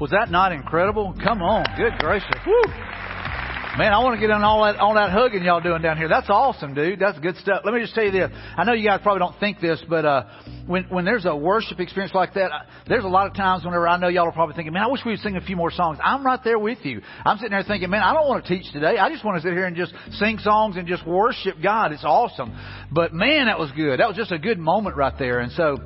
Was that not incredible? Come on. Good gracious. Woo. Man, I want to get on all that, all that hugging y'all doing down here. That's awesome, dude. That's good stuff. Let me just tell you this. I know you guys probably don't think this, but, uh, when, when there's a worship experience like that, I, there's a lot of times whenever I know y'all are probably thinking, man, I wish we would sing a few more songs. I'm right there with you. I'm sitting there thinking, man, I don't want to teach today. I just want to sit here and just sing songs and just worship God. It's awesome. But man, that was good. That was just a good moment right there. And so,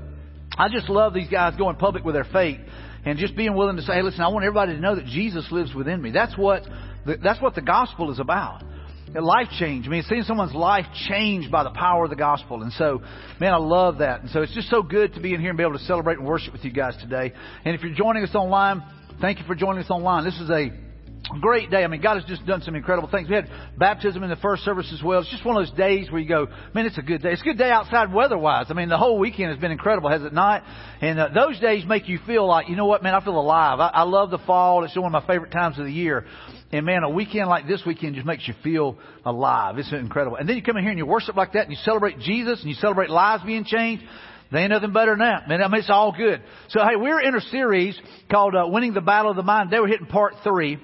I just love these guys going public with their faith and just being willing to say, hey, listen, I want everybody to know that Jesus lives within me. That's what that's what the gospel is about. A life change. I mean, seeing someone's life changed by the power of the gospel. And so, man, I love that. And so it's just so good to be in here and be able to celebrate and worship with you guys today. And if you're joining us online, thank you for joining us online. This is a great day. I mean, God has just done some incredible things. We had baptism in the first service as well. It's just one of those days where you go, man, it's a good day. It's a good day outside weather-wise. I mean, the whole weekend has been incredible, has it not? And uh, those days make you feel like, you know what, man, I feel alive. I, I love the fall. It's one of my favorite times of the year. And man, a weekend like this weekend just makes you feel alive. It's incredible. And then you come in here and you worship like that and you celebrate Jesus and you celebrate lives being changed. They ain't nothing better than that. Man, I mean, it's all good. So hey, we're in a series called uh, Winning the Battle of the Mind. They were hitting part three.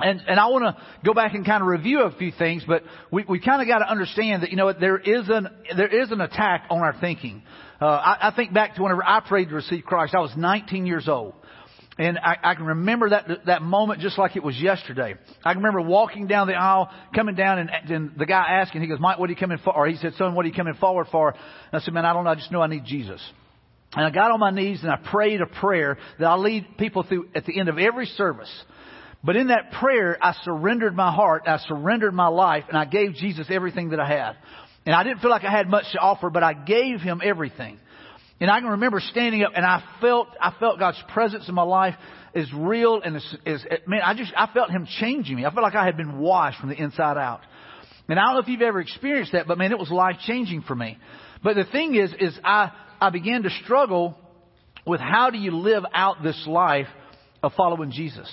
And, and I want to go back and kind of review a few things, but we, we kind of got to understand that, you know, there is an, there is an attack on our thinking. Uh, I, I think back to whenever I prayed to receive Christ. I was 19 years old. And I, I can remember that that moment just like it was yesterday. I can remember walking down the aisle, coming down, and, and the guy asking, he goes, "Mike, what are you coming for?" Or he said, "Son, what are you coming forward for?" And I said, "Man, I don't know. I just know I need Jesus." And I got on my knees and I prayed a prayer that I lead people through at the end of every service. But in that prayer, I surrendered my heart, I surrendered my life, and I gave Jesus everything that I had. And I didn't feel like I had much to offer, but I gave him everything. And I can remember standing up and I felt, I felt God's presence in my life is real and is, is, man, I just, I felt Him changing me. I felt like I had been washed from the inside out. And I don't know if you've ever experienced that, but man, it was life changing for me. But the thing is, is I, I began to struggle with how do you live out this life of following Jesus.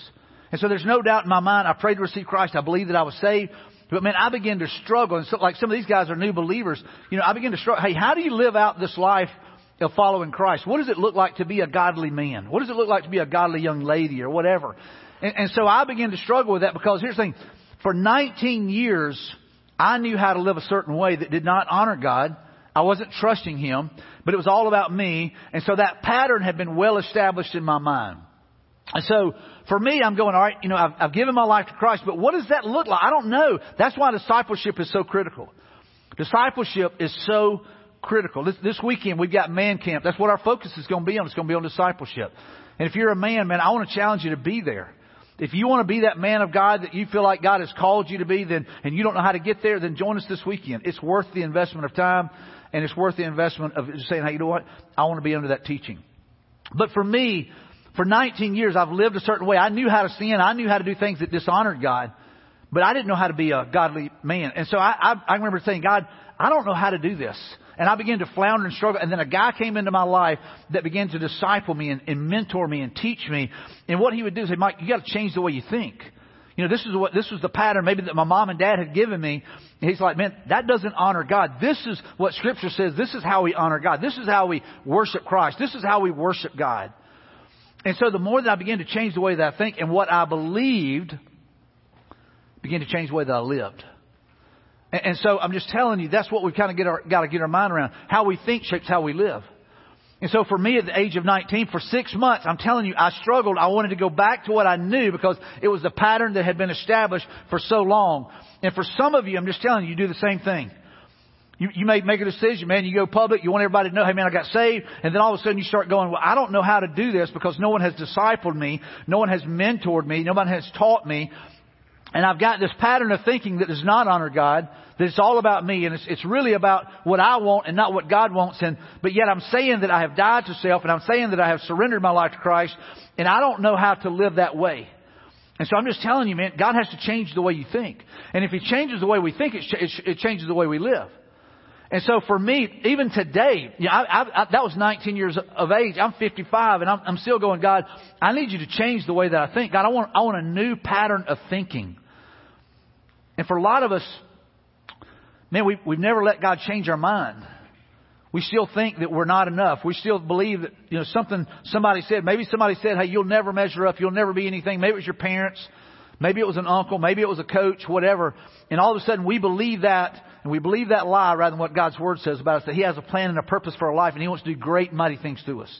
And so there's no doubt in my mind, I prayed to receive Christ. I believe that I was saved. But man, I began to struggle. And so, like some of these guys are new believers. You know, I began to struggle. Hey, how do you live out this life of following Christ? What does it look like to be a godly man? What does it look like to be a godly young lady or whatever? And, and so I began to struggle with that because here's the thing. For 19 years, I knew how to live a certain way that did not honor God. I wasn't trusting Him, but it was all about me. And so that pattern had been well established in my mind. And so for me, I'm going, all right, you know, I've, I've given my life to Christ, but what does that look like? I don't know. That's why discipleship is so critical. Discipleship is so critical. This, this weekend we've got man camp. That's what our focus is going to be on. It's going to be on discipleship. And if you're a man, man, I want to challenge you to be there. If you want to be that man of God that you feel like God has called you to be, then, and you don't know how to get there, then join us this weekend. It's worth the investment of time and it's worth the investment of saying, hey, you know what? I want to be under that teaching. But for me, for 19 years, I've lived a certain way. I knew how to sin. I knew how to do things that dishonored God, but I didn't know how to be a godly man. And so I, I, I remember saying, God, I don't know how to do this. And I began to flounder and struggle. And then a guy came into my life that began to disciple me and, and mentor me and teach me. And what he would do is say, Mike, you got to change the way you think. You know, this is what, this was the pattern maybe that my mom and dad had given me. And he's like, man, that doesn't honor God. This is what scripture says. This is how we honor God. This is how we worship Christ. This is how we worship God. And so the more that I began to change the way that I think and what I believed began to change the way that I lived. And, and so I'm just telling you, that's what we've kind of get our, got to get our mind around. How we think shapes how we live. And so for me at the age of 19, for six months, I'm telling you, I struggled. I wanted to go back to what I knew because it was the pattern that had been established for so long. And for some of you, I'm just telling you, you do the same thing. You, you may make a decision, man. You go public. You want everybody to know, hey, man, I got saved. And then all of a sudden you start going, well, I don't know how to do this because no one has discipled me. No one has mentored me. No one has taught me. And I've got this pattern of thinking that does not honor God, that it's all about me, and it's, it's really about what I want and not what God wants. And, but yet I'm saying that I have died to self, and I'm saying that I have surrendered my life to Christ, and I don't know how to live that way. And so I'm just telling you, man, God has to change the way you think. And if He changes the way we think, it, it, it changes the way we live. And so for me, even today, know, I, I, I, that was 19 years of age. I'm 55 and I'm, I'm still going, God, I need you to change the way that I think. God, I want, I want a new pattern of thinking. And for a lot of us, man, we, we've never let God change our mind. We still think that we're not enough. We still believe that, you know, something somebody said. Maybe somebody said, hey, you'll never measure up. You'll never be anything. Maybe it was your parents. Maybe it was an uncle. Maybe it was a coach, whatever. And all of a sudden we believe that and we believe that lie rather than what God's Word says about us, that He has a plan and a purpose for our life and He wants to do great, mighty things through us.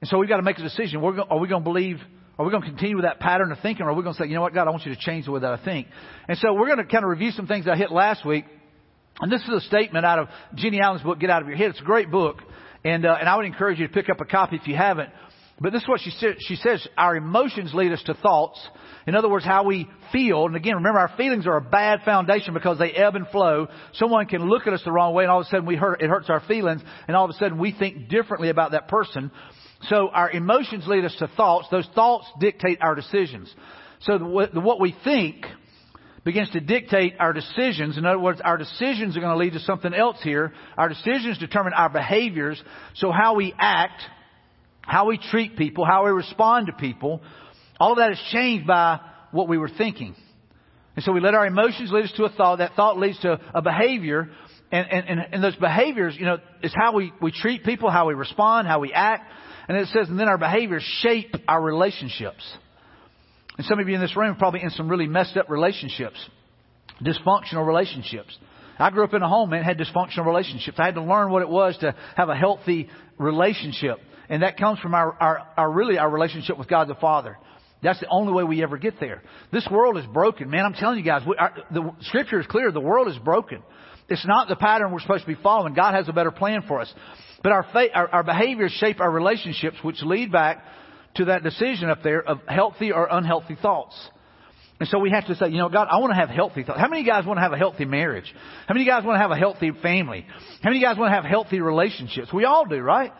And so we've got to make a decision. We're going, are we going to believe are we going to continue with that pattern of thinking, or are we going to say, you know what, God, I want you to change the way that I think? And so we're going to kind of review some things I hit last week. And this is a statement out of Jennie Allen's book, Get Out of Your Head. It's a great book. And, uh, and I would encourage you to pick up a copy if you haven't. But this is what she, she says, our emotions lead us to thoughts. In other words, how we feel. And again, remember our feelings are a bad foundation because they ebb and flow. Someone can look at us the wrong way and all of a sudden we hurt, it hurts our feelings and all of a sudden we think differently about that person. So our emotions lead us to thoughts. Those thoughts dictate our decisions. So the, what we think begins to dictate our decisions. In other words, our decisions are going to lead to something else here. Our decisions determine our behaviors. So how we act, how we treat people, how we respond to people, all of that is changed by what we were thinking. And so we let our emotions lead us to a thought. That thought leads to a behavior. And, and, and, those behaviors, you know, is how we, we treat people, how we respond, how we act. And it says, and then our behaviors shape our relationships. And some of you in this room are probably in some really messed up relationships, dysfunctional relationships. I grew up in a home, man, had dysfunctional relationships. I had to learn what it was to have a healthy relationship. And that comes from our, our, our really our relationship with God the Father. That's the only way we ever get there. This world is broken, man. I'm telling you guys, we, our, the scripture is clear. The world is broken. It's not the pattern we're supposed to be following. God has a better plan for us. But our, faith, our, our behaviors shape our relationships, which lead back to that decision up there of healthy or unhealthy thoughts. And so we have to say, you know, God, I want to have healthy thoughts. How many of you guys want to have a healthy marriage? How many of you guys want to have a healthy family? How many guys want to have healthy relationships? We all do, right?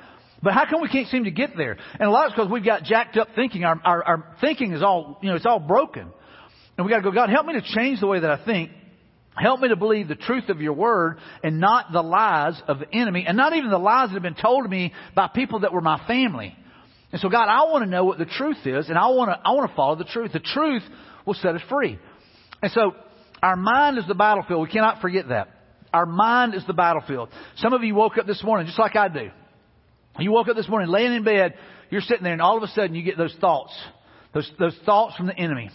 But how come we can't seem to get there? And a lot it's because we've got jacked up thinking. Our, our, our thinking is all, you know, it's all broken. And we got to go, God, help me to change the way that I think. Help me to believe the truth of your word and not the lies of the enemy and not even the lies that have been told to me by people that were my family. And so God, I want to know what the truth is and I want to, I want to follow the truth. The truth will set us free. And so our mind is the battlefield. We cannot forget that. Our mind is the battlefield. Some of you woke up this morning just like I do. You woke up this morning laying in bed, you're sitting there and all of a sudden you get those thoughts. Those, those thoughts from the enemy.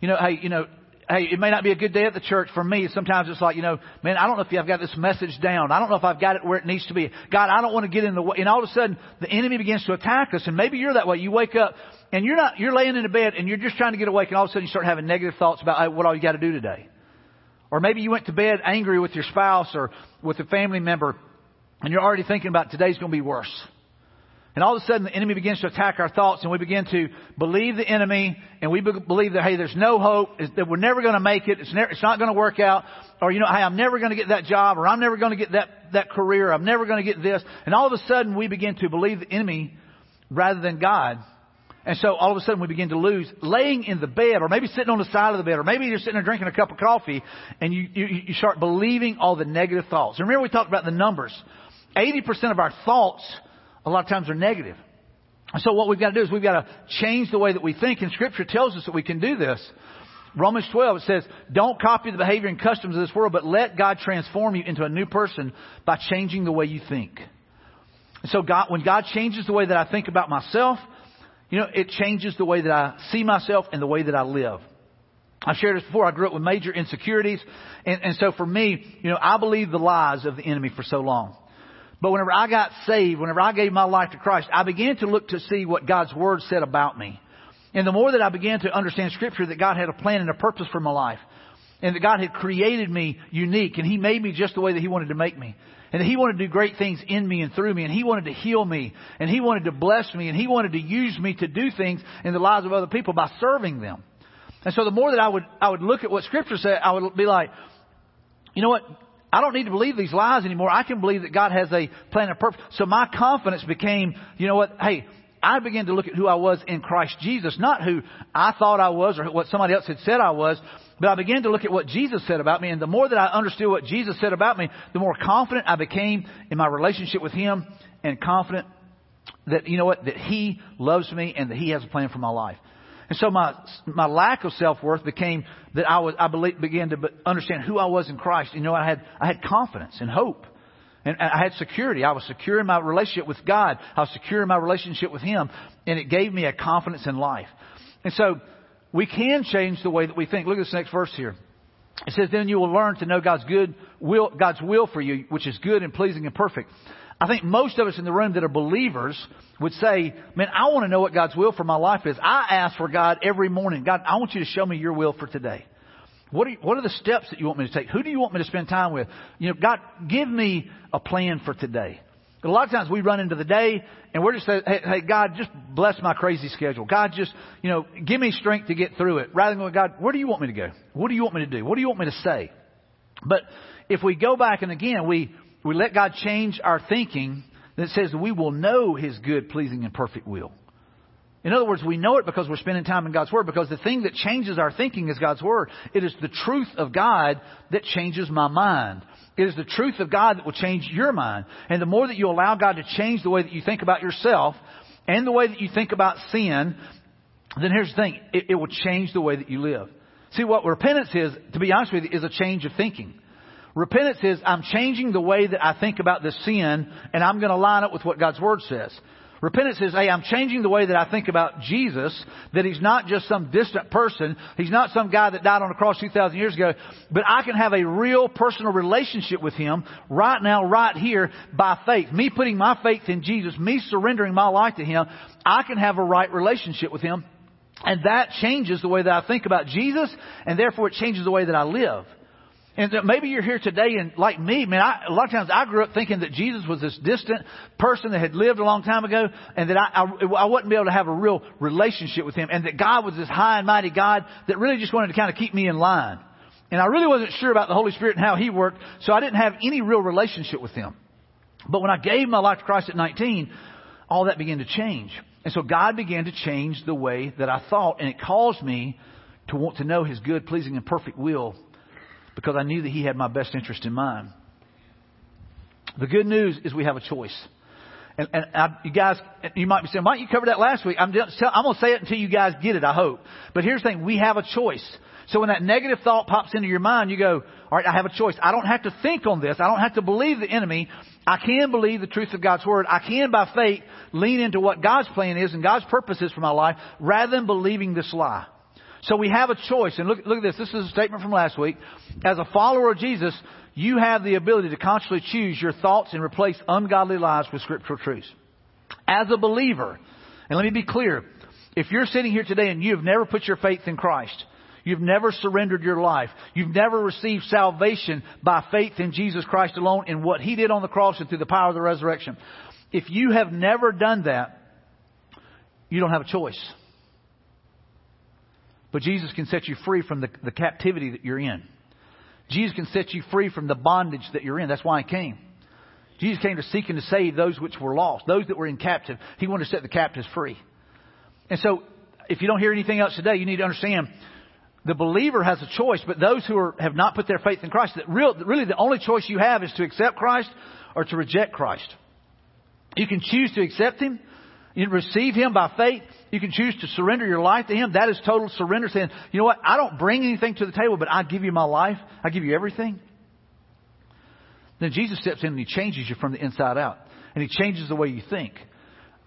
You know, hey, you know, hey, it may not be a good day at the church for me. Sometimes it's like, you know, man, I don't know if I've got this message down. I don't know if I've got it where it needs to be. God, I don't want to get in the way. And all of a sudden, the enemy begins to attack us. And maybe you're that way. You wake up and you're not, you're laying in the bed and you're just trying to get awake and all of a sudden you start having negative thoughts about hey, what all you got to do today. Or maybe you went to bed angry with your spouse or with a family member and you're already thinking about today's going to be worse. And all of a sudden the enemy begins to attack our thoughts and we begin to believe the enemy and we believe that, hey, there's no hope, that we're never going to make it, it's, never, it's not going to work out, or you know, hey, I'm never going to get that job, or I'm never going to get that, that career, I'm never going to get this. And all of a sudden we begin to believe the enemy rather than God. And so all of a sudden we begin to lose laying in the bed or maybe sitting on the side of the bed or maybe you're sitting there drinking a cup of coffee and you, you, you start believing all the negative thoughts. Remember we talked about the numbers. 80% of our thoughts a lot of times are negative. So what we've got to do is we've got to change the way that we think, and Scripture tells us that we can do this. Romans 12, it says, don't copy the behavior and customs of this world, but let God transform you into a new person by changing the way you think. And so God, when God changes the way that I think about myself, you know, it changes the way that I see myself and the way that I live. I've shared this before. I grew up with major insecurities. And, and so for me, you know, I believed the lies of the enemy for so long. But whenever I got saved, whenever I gave my life to Christ, I began to look to see what God's Word said about me. And the more that I began to understand Scripture that God had a plan and a purpose for my life, and that God had created me unique, and He made me just the way that He wanted to make me. And that He wanted to do great things in me and through me, and He wanted to heal me, and He wanted to bless me, and He wanted to use me to do things in the lives of other people by serving them. And so the more that I would, I would look at what Scripture said, I would be like, you know what? I don't need to believe these lies anymore. I can believe that God has a plan and purpose. So my confidence became, you know what? Hey, I began to look at who I was in Christ Jesus, not who I thought I was or what somebody else had said I was, but I began to look at what Jesus said about me. And the more that I understood what Jesus said about me, the more confident I became in my relationship with Him and confident that, you know what, that He loves me and that He has a plan for my life. And so my, my lack of self-worth became that I was, I believe, began to understand who I was in Christ. You know, I had, I had confidence and hope. And I had security. I was secure in my relationship with God. I was secure in my relationship with Him. And it gave me a confidence in life. And so we can change the way that we think. Look at this next verse here. It says, then you will learn to know God's good will, God's will for you, which is good and pleasing and perfect. I think most of us in the room that are believers would say, man, I want to know what God's will for my life is. I ask for God every morning, God, I want you to show me your will for today. What are, you, what are the steps that you want me to take? Who do you want me to spend time with? You know, God, give me a plan for today. A lot of times we run into the day and we're just saying, hey, hey, God, just bless my crazy schedule. God, just, you know, give me strength to get through it. Rather than going, God, where do you want me to go? What do you want me to do? What do you want me to say? But if we go back and again, we, we let God change our thinking, then it says we will know His good, pleasing, and perfect will. In other words, we know it because we're spending time in God's Word, because the thing that changes our thinking is God's Word. It is the truth of God that changes my mind. It is the truth of God that will change your mind. And the more that you allow God to change the way that you think about yourself and the way that you think about sin, then here's the thing. It, it will change the way that you live. See, what repentance is, to be honest with you, is a change of thinking. Repentance is I'm changing the way that I think about this sin and I'm going to line up with what God's Word says. Repentance is, hey, I'm changing the way that I think about Jesus, that He's not just some distant person. He's not some guy that died on a cross 2,000 years ago, but I can have a real personal relationship with Him right now, right here, by faith. Me putting my faith in Jesus, me surrendering my life to Him, I can have a right relationship with Him. And that changes the way that I think about Jesus, and therefore it changes the way that I live. And maybe you're here today and like me, man, I, a lot of times I grew up thinking that Jesus was this distant person that had lived a long time ago and that I, I, I wouldn't be able to have a real relationship with him and that God was this high and mighty God that really just wanted to kind of keep me in line. And I really wasn't sure about the Holy Spirit and how He worked, so I didn't have any real relationship with Him. But when I gave my life to Christ at 19, all that began to change. And so God began to change the way that I thought, and it caused me to want to know His good, pleasing, and perfect will because I knew that He had my best interest in mind. The good news is we have a choice. And, and I, you guys, you might be saying, don't you cover that last week? I'm, I'm going to say it until you guys get it, I hope. But here's the thing, we have a choice. So when that negative thought pops into your mind, you go, all right, I have a choice. I don't have to think on this. I don't have to believe the enemy. I can believe the truth of God's word. I can, by faith, lean into what God's plan is and God's purpose is for my life rather than believing this lie. So we have a choice. And look, look at this. This is a statement from last week. As a follower of Jesus, you have the ability to consciously choose your thoughts and replace ungodly lies with scriptural truths. As a believer, and let me be clear, if you're sitting here today and you have never put your faith in Christ, You've never surrendered your life. You've never received salvation by faith in Jesus Christ alone in what He did on the cross and through the power of the resurrection. If you have never done that, you don't have a choice. But Jesus can set you free from the, the captivity that you're in. Jesus can set you free from the bondage that you're in. That's why He came. Jesus came to seek and to save those which were lost, those that were in captive. He wanted to set the captives free. And so, if you don't hear anything else today, you need to understand the believer has a choice, but those who are, have not put their faith in Christ, that real, really the only choice you have is to accept Christ or to reject Christ. You can choose to accept Him, you receive Him by faith, you can choose to surrender your life to Him. That is total surrender, saying, you know what, I don't bring anything to the table, but I give you my life. I give you everything. Then Jesus steps in and He changes you from the inside out. And He changes the way you think.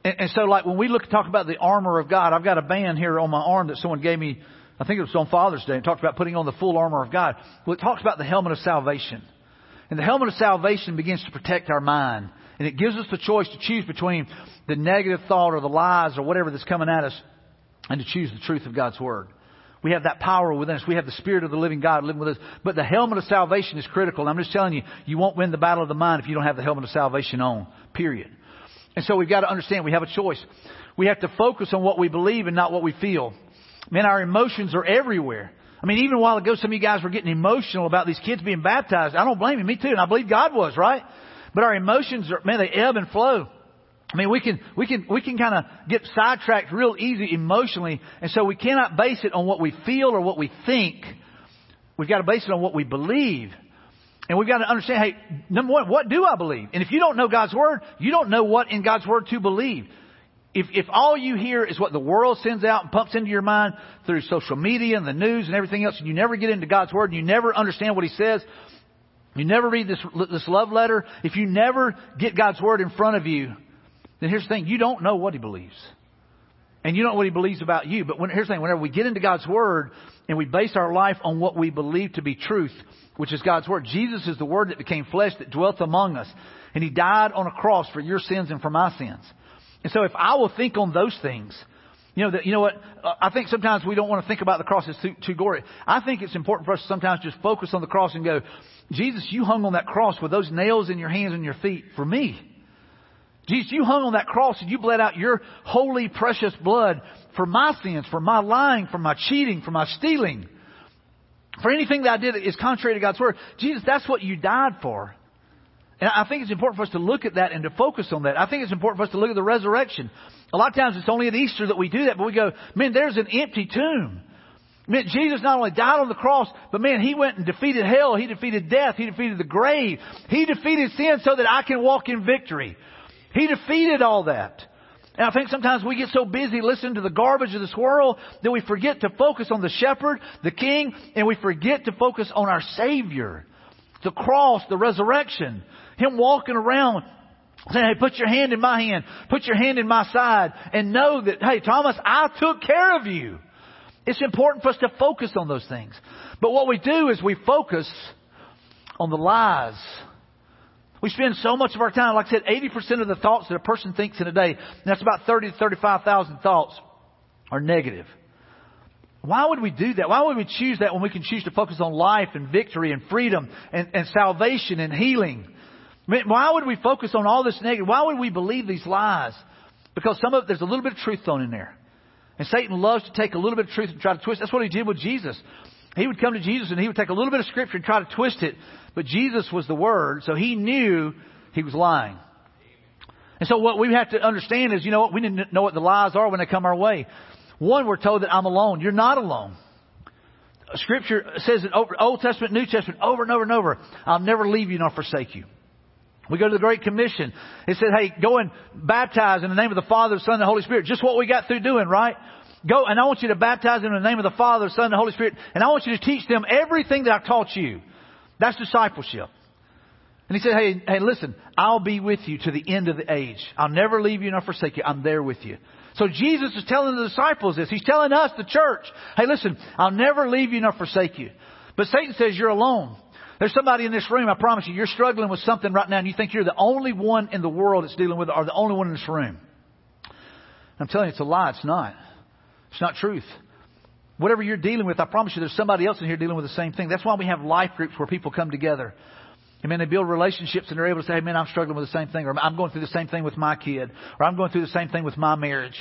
And, and so, like, when we look talk about the armor of God, I've got a band here on my arm that someone gave me, I think it was on Father's Day, and talked about putting on the full armor of God. Well, it talks about the helmet of salvation. And the helmet of salvation begins to protect our mind. And it gives us the choice to choose between the negative thought or the lies or whatever that's coming at us and to choose the truth of God's Word. We have that power within us. We have the Spirit of the living God living with us. But the helmet of salvation is critical. I'm just telling you, you won't win the battle of the mind if you don't have the helmet of salvation on. Period. And so we've got to understand we have a choice. We have to focus on what we believe and not what we feel. Man, our emotions are everywhere. I mean, even a while ago, some of you guys were getting emotional about these kids being baptized. I don't blame you. Me too. And I believe God was, right? But our emotions are, man, they ebb and flow. I mean, we can, we can, we can kind of get sidetracked real easy emotionally. And so we cannot base it on what we feel or what we think. We've got to base it on what we believe. And we've got to understand, hey, number one, what do I believe? And if you don't know God's Word, you don't know what in God's Word to believe. If, if all you hear is what the world sends out and pumps into your mind through social media and the news and everything else, and you never get into God's Word and you never understand what He says, you never read this, this love letter, if you never get God's Word in front of you, then here's the thing, you don't know what He believes. And you don't know what He believes about you. But when, here's the thing, whenever we get into God's Word and we base our life on what we believe to be truth, which is God's Word, Jesus is the Word that became flesh that dwelt among us. And He died on a cross for your sins and for my sins. And so if I will think on those things, you know, that, you know what? Uh, I think sometimes we don't want to think about the cross as too, too gory. I think it's important for us to sometimes just focus on the cross and go, Jesus, you hung on that cross with those nails in your hands and your feet for me. Jesus, you hung on that cross and you bled out your holy, precious blood for my sins, for my lying, for my cheating, for my stealing, for anything that I did that is contrary to God's word. Jesus, that's what you died for. And I think it's important for us to look at that and to focus on that. I think it's important for us to look at the resurrection. A lot of times it's only at Easter that we do that, but we go, man, there's an empty tomb. Man, Jesus not only died on the cross, but man, He went and defeated hell. He defeated death. He defeated the grave. He defeated sin so that I can walk in victory. He defeated all that. And I think sometimes we get so busy listening to the garbage of this world that we forget to focus on the shepherd, the king, and we forget to focus on our Savior. The cross, the resurrection. Him walking around saying, hey, put your hand in my hand, put your hand in my side, and know that, hey, Thomas, I took care of you. It's important for us to focus on those things. But what we do is we focus on the lies. We spend so much of our time, like I said, 80% of the thoughts that a person thinks in a day, that's about 30 to 35,000 thoughts, are negative. Why would we do that? Why would we choose that when we can choose to focus on life and victory and freedom and, and salvation and healing? why would we focus on all this negative? Why would we believe these lies? Because some of there's a little bit of truth thrown in there. And Satan loves to take a little bit of truth and try to twist. That's what he did with Jesus. He would come to Jesus and he would take a little bit of scripture and try to twist it. But Jesus was the Word, so he knew he was lying. And so what we have to understand is, you know what, we need to know what the lies are when they come our way. One, we're told that I'm alone. You're not alone. Scripture says in Old Testament, New Testament, over and over and over, I'll never leave you nor forsake you. We go to the Great Commission. It said, hey, go and baptize in the name of the Father, the Son, and the Holy Spirit. Just what we got through doing, right? Go, and I want you to baptize them in the name of the Father, the Son, and the Holy Spirit. And I want you to teach them everything that I've taught you. That's discipleship. And he said, hey, hey, listen, I'll be with you to the end of the age. I'll never leave you nor forsake you. I'm there with you. So Jesus is telling the disciples this. He's telling us, the church, hey, listen, I'll never leave you nor forsake you. But Satan says you're alone. There's somebody in this room, I promise you, you're struggling with something right now and you think you're the only one in the world that's dealing with it or the only one in this room. I'm telling you, it's a lie. It's not. It's not truth. Whatever you're dealing with, I promise you there's somebody else in here dealing with the same thing. That's why we have life groups where people come together. And man, they build relationships and they're able to say, hey man, I'm struggling with the same thing, or I'm going through the same thing with my kid, or I'm going through the same thing with my marriage.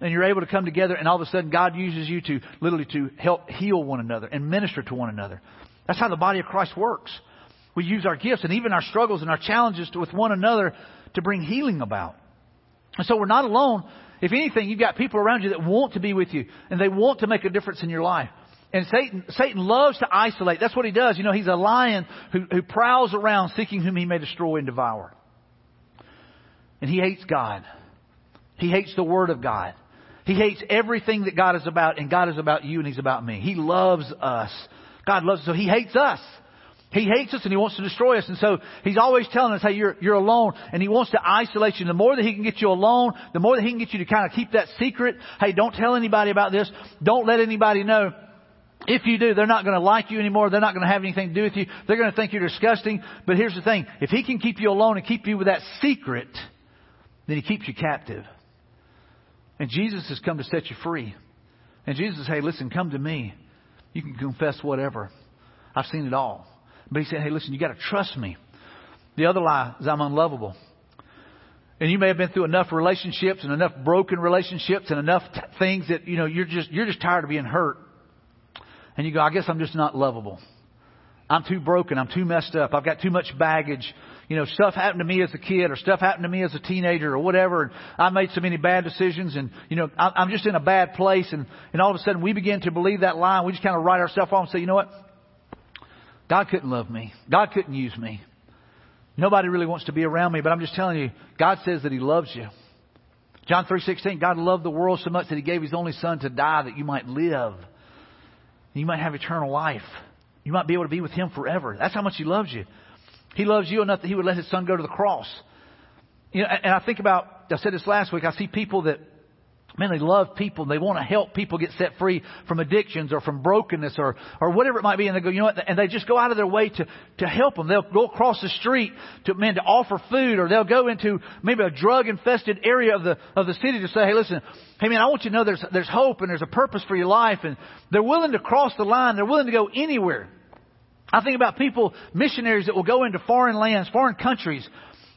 And you're able to come together and all of a sudden God uses you to literally to help heal one another and minister to one another. That's how the body of Christ works. We use our gifts and even our struggles and our challenges to, with one another to bring healing about. And so we're not alone. If anything, you've got people around you that want to be with you and they want to make a difference in your life. And Satan, Satan loves to isolate. That's what he does. You know, he's a lion who, who prowls around seeking whom he may destroy and devour. And he hates God. He hates the Word of God. He hates everything that God is about, and God is about you and He's about me. He loves us. God loves us, so He hates us. He hates us and He wants to destroy us. And so He's always telling us, hey, you're, you're alone. And He wants to isolate you. The more that He can get you alone, the more that He can get you to kind of keep that secret. Hey, don't tell anybody about this. Don't let anybody know. If you do, they're not going to like you anymore. They're not going to have anything to do with you. They're going to think you're disgusting. But here's the thing. If He can keep you alone and keep you with that secret, then He keeps you captive. And Jesus has come to set you free. And Jesus says, hey, listen, come to me. You can confess whatever. I've seen it all. But he said, hey, listen, you got to trust me. The other lie is I'm unlovable. And you may have been through enough relationships and enough broken relationships and enough t- things that, you know, you're just, you're just tired of being hurt. And you go, I guess I'm just not lovable. I'm too broken. I'm too messed up. I've got too much baggage you know, stuff happened to me as a kid or stuff happened to me as a teenager or whatever. And I made so many bad decisions and, you know, I'm just in a bad place. And, and all of a sudden we begin to believe that lie. We just kind of write ourselves off and say, you know what? God couldn't love me. God couldn't use me. Nobody really wants to be around me, but I'm just telling you, God says that He loves you. John 3.16, God loved the world so much that He gave His only Son to die that you might live. You might have eternal life. You might be able to be with Him forever. That's how much He loves you. He loves you enough that He would let His Son go to the cross. You know, and I think about, I said this last week, I see people that Man, they love people. They want to help people get set free from addictions or from brokenness or, or whatever it might be. And they go, you know what? And they just go out of their way to, to help them. They'll go across the street to, man, to offer food or they'll go into maybe a drug infested area of the, of the city to say, hey, listen, hey man, I want you to know there's, there's hope and there's a purpose for your life. And they're willing to cross the line. They're willing to go anywhere. I think about people, missionaries that will go into foreign lands, foreign countries,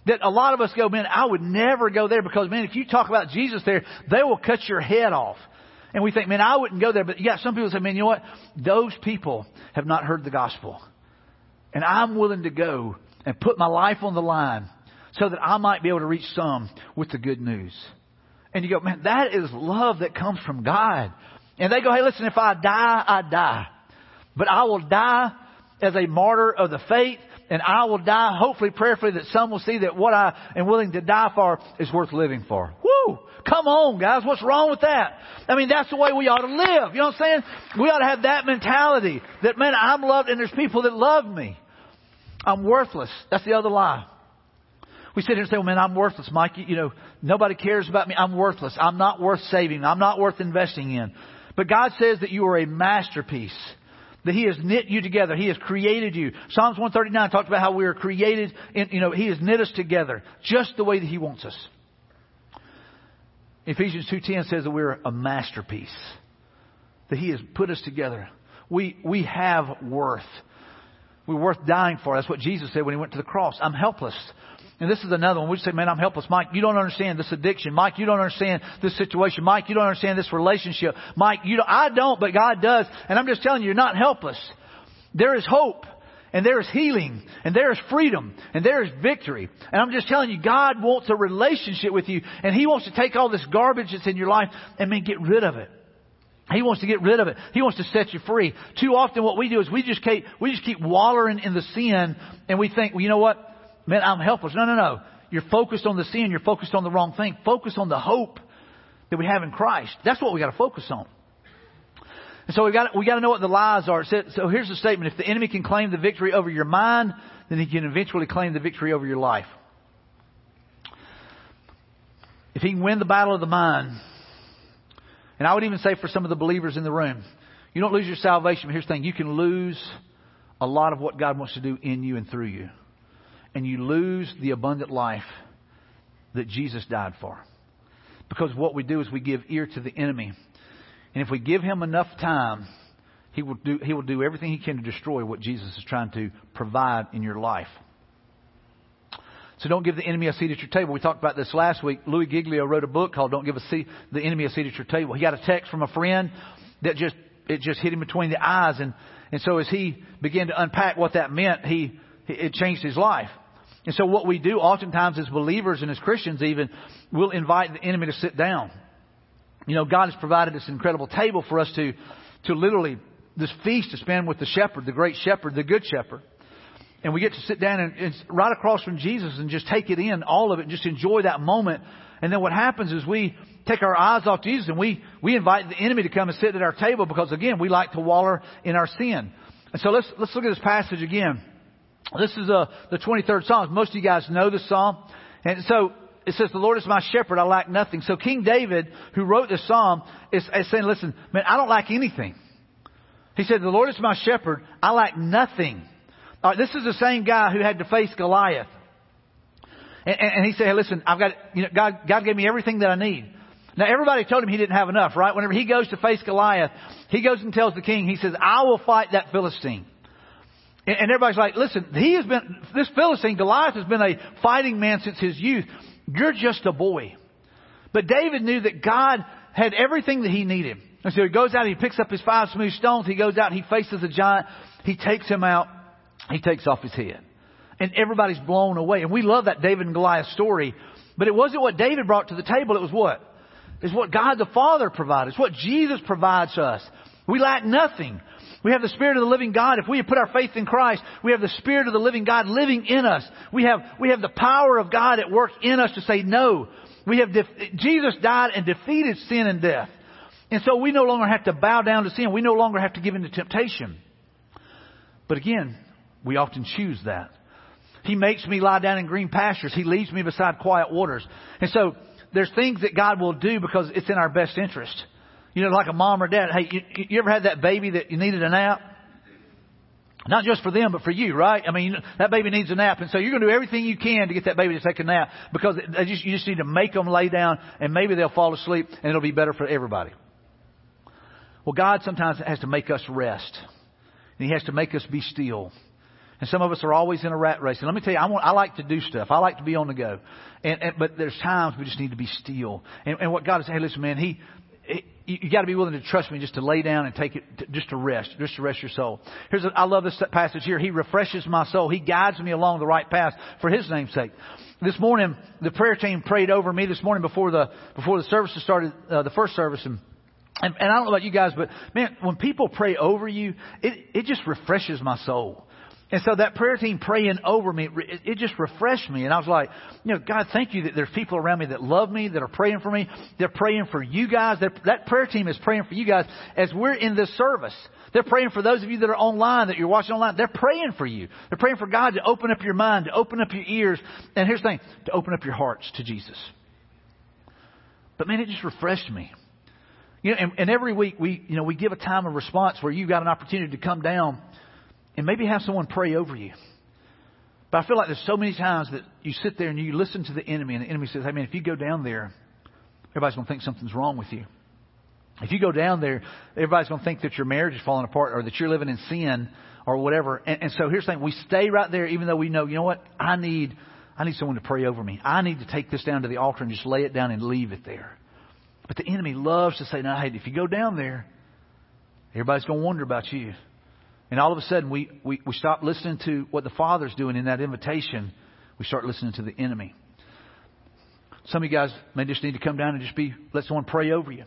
that a lot of us go, man, I would never go there because, man, if you talk about Jesus there, they will cut your head off. And we think, man, I wouldn't go there. But yeah, some people say, man, you know what? Those people have not heard the gospel. And I'm willing to go and put my life on the line so that I might be able to reach some with the good news. And you go, man, that is love that comes from God. And they go, hey, listen, if I die, I die. But I will die as a martyr of the faith and I will die, hopefully, prayerfully, that some will see that what I am willing to die for is worth living for. Woo! Come on, guys. What's wrong with that? I mean, that's the way we ought to live. You know what I'm saying? We ought to have that mentality that, man, I'm loved and there's people that love me. I'm worthless. That's the other lie. We sit here and say, well, man, I'm worthless, Mike. You, you know, nobody cares about me. I'm worthless. I'm not worth saving. I'm not worth investing in. But God says that you are a masterpiece that He has knit you together. He has created you. Psalms 139 talks about how we are created in, you know, He has knit us together just the way that He wants us. Ephesians 2.10 says that we're a masterpiece. That He has put us together. We, we have worth. We're worth dying for. That's what Jesus said when He went to the cross. I'm helpless. And this is another one. We say, man, I'm helpless. Mike, you don't understand this addiction. Mike, you don't understand this situation. Mike, you don't understand this relationship. Mike, you don't, I don't, but God does. And I'm just telling you, you're not helpless. There is hope. And there is healing. And there is freedom. And there is victory. And I'm just telling you, God wants a relationship with you. And He wants to take all this garbage that's in your life and man, get rid of it. He wants to get rid of it. He wants to set you free. Too often what we do is we just keep, we just keep wallowing in the sin and we think, well, you know what? Man, I'm helpless. No, no, no. You're focused on the sin. You're focused on the wrong thing. Focus on the hope that we have in Christ. That's what we got to focus on. And so we got we got to know what the lies are. So here's the statement: If the enemy can claim the victory over your mind, then he can eventually claim the victory over your life. If he can win the battle of the mind, and I would even say for some of the believers in the room, you don't lose your salvation. But here's the thing: you can lose a lot of what God wants to do in you and through you and you lose the abundant life that Jesus died for. Because what we do is we give ear to the enemy. And if we give him enough time, he will do, he will do everything he can to destroy what Jesus is trying to provide in your life. So don't give the enemy a seat at your table. We talked about this last week. Louis Giglio wrote a book called Don't Give a seat, the Enemy a Seat at Your Table. He got a text from a friend that just, it just hit him between the eyes. And, and so as he began to unpack what that meant, he, it changed his life. And so what we do oftentimes as believers and as Christians even, we'll invite the enemy to sit down. You know, God has provided this incredible table for us to, to literally, this feast to spend with the shepherd, the great shepherd, the good shepherd. And we get to sit down and right across from Jesus and just take it in, all of it, and just enjoy that moment. And then what happens is we take our eyes off Jesus and we, we invite the enemy to come and sit at our table because again, we like to waller in our sin. And so let's, let's look at this passage again. This is uh, the 23rd Psalm. Most of you guys know this psalm. And so it says, the Lord is my shepherd, I lack nothing. So King David, who wrote this psalm, is, is saying, listen, man, I don't lack anything. He said, the Lord is my shepherd, I lack nothing. Right, this is the same guy who had to face Goliath. And, and, and he said, hey, listen, I've got, you know, God, God gave me everything that I need. Now everybody told him he didn't have enough, right? Whenever he goes to face Goliath, he goes and tells the king, he says, I will fight that Philistine. And everybody's like, listen, he has been, this Philistine, Goliath has been a fighting man since his youth. You're just a boy. But David knew that God had everything that he needed. And so he goes out, he picks up his five smooth stones, he goes out, he faces a giant, he takes him out, he takes off his head. And everybody's blown away. And we love that David and Goliath story. But it wasn't what David brought to the table, it was what? It's what God the Father provided. It's what Jesus provides us. We lack nothing. We have the Spirit of the living God. If we put our faith in Christ, we have the Spirit of the living God living in us. We have, we have the power of God at work in us to say no. We have, def- Jesus died and defeated sin and death. And so we no longer have to bow down to sin. We no longer have to give in to temptation. But again, we often choose that. He makes me lie down in green pastures. He leads me beside quiet waters. And so there's things that God will do because it's in our best interest. You know, like a mom or dad. Hey, you, you ever had that baby that you needed a nap? Not just for them, but for you, right? I mean, that baby needs a nap, and so you're going to do everything you can to get that baby to take a nap because just, you just need to make them lay down, and maybe they'll fall asleep, and it'll be better for everybody. Well, God sometimes has to make us rest, and He has to make us be still. And some of us are always in a rat race. And let me tell you, I, want, I like to do stuff. I like to be on the go. And, and, but there's times we just need to be still. And, and what God is saying, hey, listen, man, He, you, you got to be willing to trust me just to lay down and take it, to, just to rest, just to rest your soul. Here's, a, I love this passage here. He refreshes my soul. He guides me along the right path for His name's sake. This morning, the prayer team prayed over me this morning before the before the services started, uh, the first service, and and, and I don't know about you guys, but man, when people pray over you, it, it just refreshes my soul. And so that prayer team praying over me, it, just refreshed me. And I was like, you know, God, thank you that there's people around me that love me, that are praying for me. They're praying for you guys. They're, that prayer team is praying for you guys as we're in this service. They're praying for those of you that are online, that you're watching online. They're praying for you. They're praying for God to open up your mind, to open up your ears. And here's the thing, to open up your hearts to Jesus. But man, it just refreshed me. You know, and, and every week we, you know, we give a time of response where you've got an opportunity to come down and maybe have someone pray over you. But I feel like there's so many times that you sit there and you listen to the enemy, and the enemy says, "Hey man, if you go down there, everybody's going to think something's wrong with you. If you go down there, everybody's going to think that your marriage is falling apart, or that you're living in sin, or whatever." And, and so here's the thing: we stay right there, even though we know, you know what? I need, I need someone to pray over me. I need to take this down to the altar and just lay it down and leave it there. But the enemy loves to say, "No, hey, if you go down there, everybody's going to wonder about you." And all of a sudden, we, we, we stop listening to what the Father's doing in that invitation. We start listening to the enemy. Some of you guys may just need to come down and just be, let someone pray over you.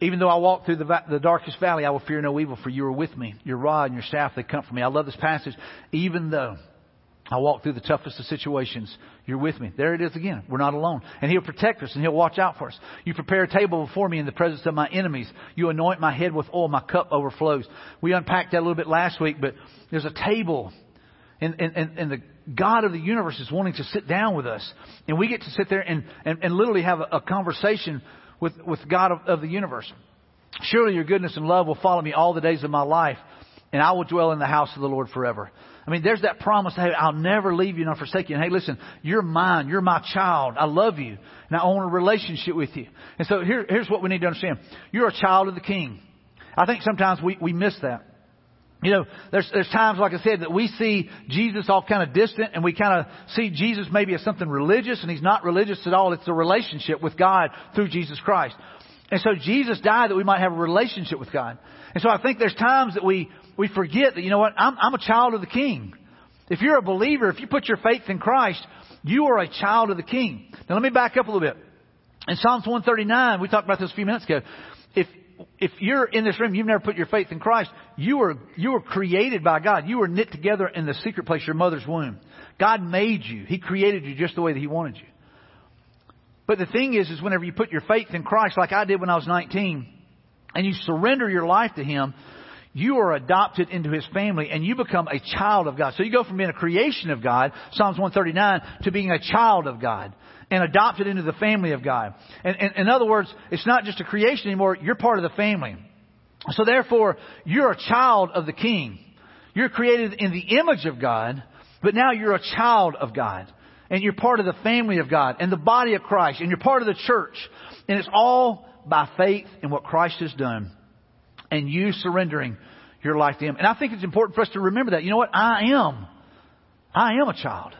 Even though I walk through the, the darkest valley, I will fear no evil, for you are with me. Your rod and your staff, they comfort me. I love this passage. Even though I walk through the toughest of situations. You're with me. There it is again. We're not alone. And He'll protect us and He'll watch out for us. You prepare a table before me in the presence of my enemies. You anoint my head with oil. My cup overflows. We unpacked that a little bit last week, but there's a table. And, and, and, the God of the universe is wanting to sit down with us. And we get to sit there and, and, and literally have a, a conversation with, with God of, of the universe. Surely your goodness and love will follow me all the days of my life, and I will dwell in the house of the Lord forever. I mean, there's that promise, hey, I'll never leave you nor forsake you. And hey, listen, you're mine. You're my child. I love you. And I want a relationship with you. And so here, here's what we need to understand. You're a child of the King. I think sometimes we, we miss that. You know, there's, there's times, like I said, that we see Jesus all kind of distant and we kind of see Jesus maybe as something religious and he's not religious at all. It's a relationship with God through Jesus Christ. And so Jesus died that we might have a relationship with God. And so I think there's times that we, we forget that, you know what, I'm, I'm a child of the King. If you're a believer, if you put your faith in Christ, you are a child of the King. Now let me back up a little bit. In Psalms 139, we talked about this a few minutes ago. If, if you're in this room, you've never put your faith in Christ, you were, you were created by God. You were knit together in the secret place, your mother's womb. God made you. He created you just the way that He wanted you. But the thing is, is whenever you put your faith in Christ, like I did when I was 19, and you surrender your life to Him, you are adopted into His family and you become a child of God. So you go from being a creation of God, Psalms 139, to being a child of God and adopted into the family of God. And, and in other words, it's not just a creation anymore, you're part of the family. So therefore, you're a child of the King. You're created in the image of God, but now you're a child of God and you're part of the family of God and the body of Christ and you're part of the church. And it's all by faith in what Christ has done and you surrendering your life to Him. And I think it's important for us to remember that. You know what? I am. I am a child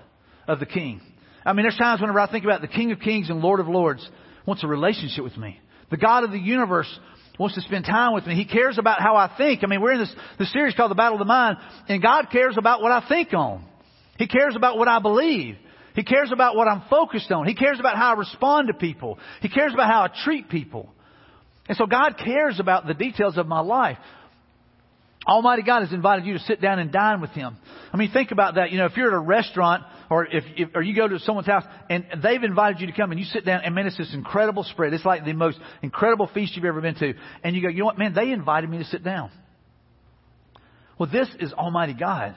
of the King. I mean, there's times whenever I think about the King of Kings and Lord of Lords wants a relationship with me. The God of the universe wants to spend time with me. He cares about how I think. I mean, we're in this, this series called The Battle of the Mind, and God cares about what I think on. He cares about what I believe. He cares about what I'm focused on. He cares about how I respond to people. He cares about how I treat people. And so God cares about the details of my life. Almighty God has invited you to sit down and dine with Him. I mean, think about that. You know, if you're at a restaurant or if, if or you go to someone's house and they've invited you to come and you sit down and man, it's this incredible spread. It's like the most incredible feast you've ever been to. And you go, you know what, man, they invited me to sit down. Well, this is Almighty God.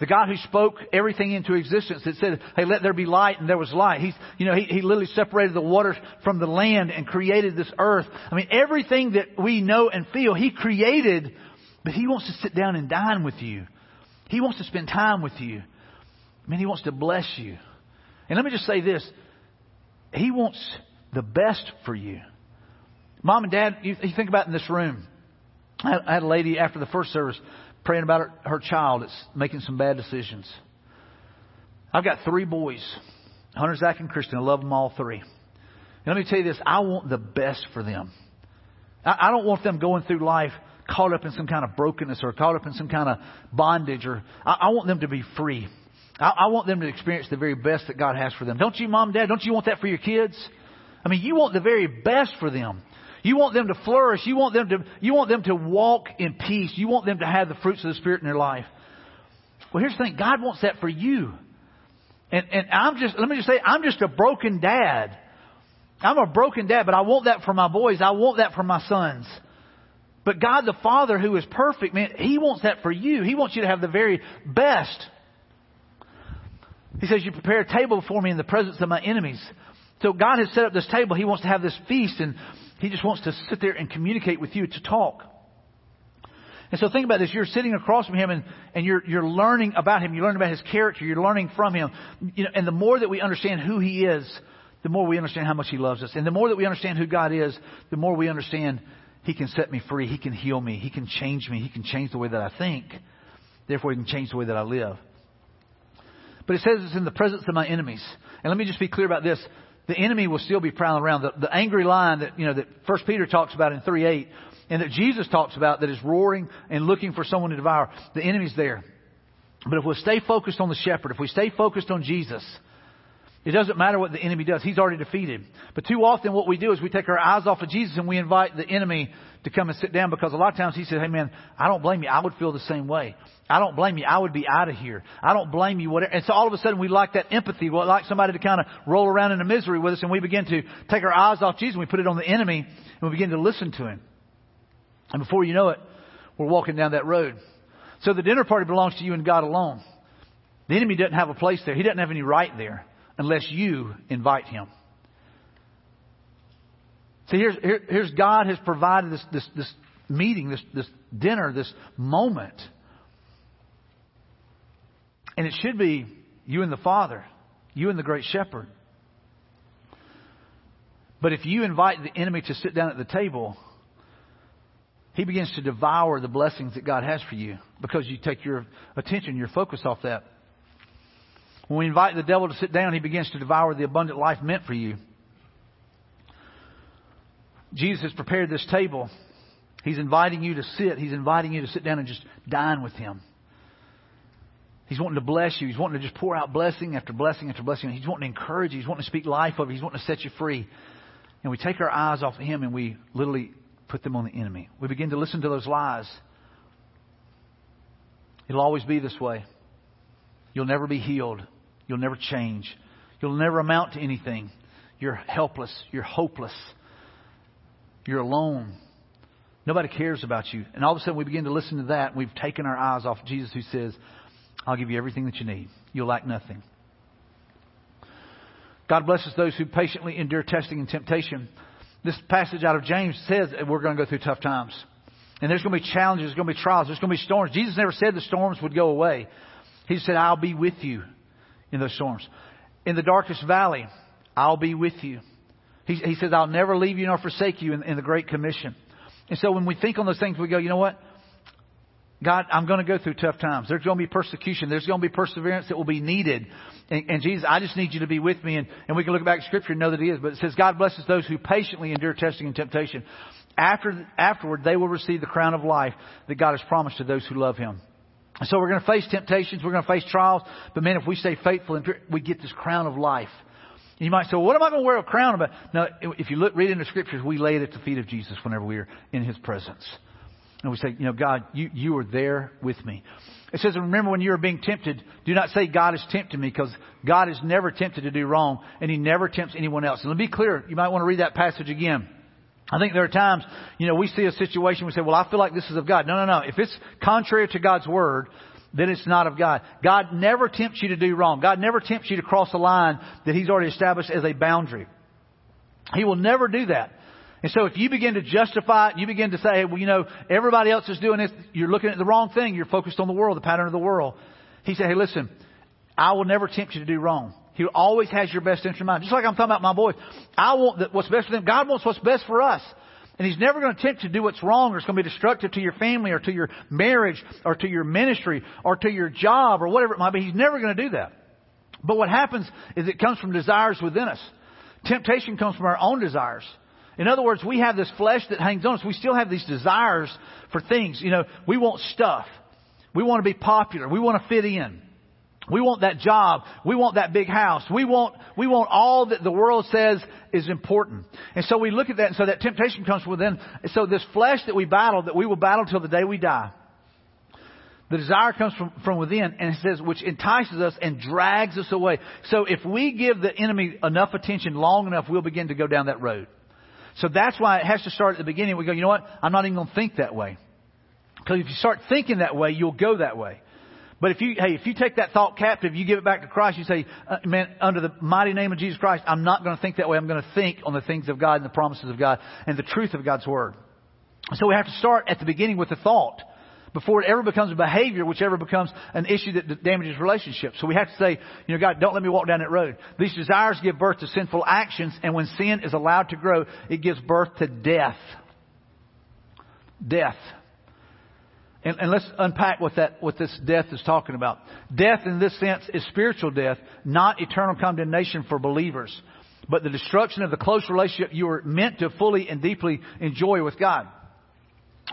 The God who spoke everything into existence that said, hey, let there be light, and there was light. He's, you know, he, he literally separated the waters from the land and created this earth. I mean, everything that we know and feel, He created, but He wants to sit down and dine with you. He wants to spend time with you. I mean, He wants to bless you. And let me just say this. He wants the best for you. Mom and Dad, you, you think about in this room. I had, I had a lady after the first service praying about her, her child that's making some bad decisions. I've got three boys, Hunter, Zach, and Christian. I love them all three. And let me tell you this, I want the best for them. I, I don't want them going through life caught up in some kind of brokenness or caught up in some kind of bondage or I, I want them to be free. I, I want them to experience the very best that God has for them. Don't you, mom, dad? Don't you want that for your kids? I mean, you want the very best for them. You want them to flourish. You want them to, you want them to walk in peace. You want them to have the fruits of the Spirit in their life. Well, here's the thing. God wants that for you. And, and I'm just, let me just say, I'm just a broken dad. I'm a broken dad, but I want that for my boys. I want that for my sons. But God the Father, who is perfect, man, He wants that for you. He wants you to have the very best. He says, You prepare a table before me in the presence of my enemies. So God has set up this table. He wants to have this feast, and He just wants to sit there and communicate with you, to talk. And so think about this. You're sitting across from Him and, and you're, you're learning about Him. You're learning about His character. You're learning from Him. You know, and the more that we understand who He is, the more we understand how much He loves us. And the more that we understand who God is, the more we understand He can set me free. He can heal me. He can change me. He can change the way that I think. Therefore, He can change the way that I live. But it says it's in the presence of my enemies. And let me just be clear about this the enemy will still be prowling around. The, the angry lion that, you know, that First Peter talks about in 3 8 and that Jesus talks about that is roaring and looking for someone to devour, the enemy's there. But if we'll stay focused on the shepherd, if we stay focused on Jesus, it doesn't matter what the enemy does. He's already defeated. But too often what we do is we take our eyes off of Jesus and we invite the enemy to come and sit down because a lot of times he says, Hey man, I don't blame you. I would feel the same way. I don't blame you. I would be out of here. I don't blame you. Whatever. And so all of a sudden we like that empathy. We like somebody to kind of roll around in the misery with us and we begin to take our eyes off Jesus and we put it on the enemy and we begin to listen to him. And before you know it, we're walking down that road. So the dinner party belongs to you and God alone. The enemy doesn't have a place there. He doesn't have any right there unless you invite him. See, here's, here, here's God has provided this, this, this meeting, this, this dinner, this moment. And it should be you and the Father, you and the great shepherd. But if you invite the enemy to sit down at the table, he begins to devour the blessings that God has for you because you take your attention, your focus off that. When we invite the devil to sit down, he begins to devour the abundant life meant for you. Jesus has prepared this table. He's inviting you to sit. He's inviting you to sit down and just dine with him. He's wanting to bless you. He's wanting to just pour out blessing after blessing after blessing. He's wanting to encourage you. He's wanting to speak life over you. He's wanting to set you free. And we take our eyes off of him and we literally put them on the enemy. We begin to listen to those lies. It'll always be this way. You'll never be healed. You'll never change. You'll never amount to anything. You're helpless. You're hopeless. You're alone. Nobody cares about you. And all of a sudden we begin to listen to that. And we've taken our eyes off Jesus who says, I'll give you everything that you need. You'll lack nothing. God blesses those who patiently endure testing and temptation. This passage out of James says we're going to go through tough times. And there's going to be challenges, there's going to be trials, there's going to be storms. Jesus never said the storms would go away. He said, I'll be with you in those storms. In the darkest valley, I'll be with you. He, he says, I'll never leave you nor forsake you in, in the Great Commission. And so when we think on those things, we go, you know what? God, I'm going to go through tough times. There's going to be persecution. There's going to be perseverance that will be needed. And, and Jesus, I just need you to be with me. And, and we can look back at Scripture and know that He is. But it says, God blesses those who patiently endure testing and temptation. After, afterward, they will receive the crown of life that God has promised to those who love Him. So we're going to face temptations. We're going to face trials. But man, if we stay faithful, and we get this crown of life. And you might say, well, what am I going to wear a crown about? No, if you look, read in the Scriptures, we lay it at the feet of Jesus whenever we are in His presence. And we say, you know, God, you, you are there with me. It says, remember when you are being tempted, do not say God is tempting me because God is never tempted to do wrong and He never tempts anyone else. And let me be clear, you might want to read that passage again. I think there are times, you know, we see a situation, we say, well, I feel like this is of God. No, no, no. If it's contrary to God's Word, then it's not of God. God never tempts you to do wrong. God never tempts you to cross a line that He's already established as a boundary. He will never do that. And so if you begin to justify it, you begin to say, well, you know, everybody else is doing this, you're looking at the wrong thing. You're focused on the world, the pattern of the world. He said, hey, listen, I will never tempt you to do wrong. He always has your best interest in mind. Just like I'm talking about my boys. I want what's best for them. God wants what's best for us. And He's never going to tempt to do what's wrong or it's going to be destructive to your family or to your marriage or to your ministry or to your job or whatever it might be. He's never going to do that. But what happens is it comes from desires within us. Temptation comes from our own desires. In other words, we have this flesh that hangs on us. We still have these desires for things. You know, we want stuff. We want to be popular. We want to fit in. We want that job. We want that big house. We want, we want all that the world says is important. And so we look at that and so that temptation comes within. So this flesh that we battle, that we will battle till the day we die. The desire comes from, from within and it says, which entices us and drags us away. So if we give the enemy enough attention long enough, we'll begin to go down that road. So that's why it has to start at the beginning. We go, you know what? I'm not even going to think that way. Because if you start thinking that way, you'll go that way. But if you, hey, if you take that thought captive, you give it back to Christ, you say, uh, man, under the mighty name of Jesus Christ, I'm not going to think that way. I'm going to think on the things of God and the promises of God and the truth of God's Word. So we have to start at the beginning with the thought before it ever becomes a behavior, which ever becomes an issue that damages relationships. So we have to say, you know, God, don't let me walk down that road. These desires give birth to sinful actions, and when sin is allowed to grow, it gives birth to death. Death. And, and let's unpack what that, what this death is talking about. Death in this sense is spiritual death, not eternal condemnation for believers, but the destruction of the close relationship you were meant to fully and deeply enjoy with God.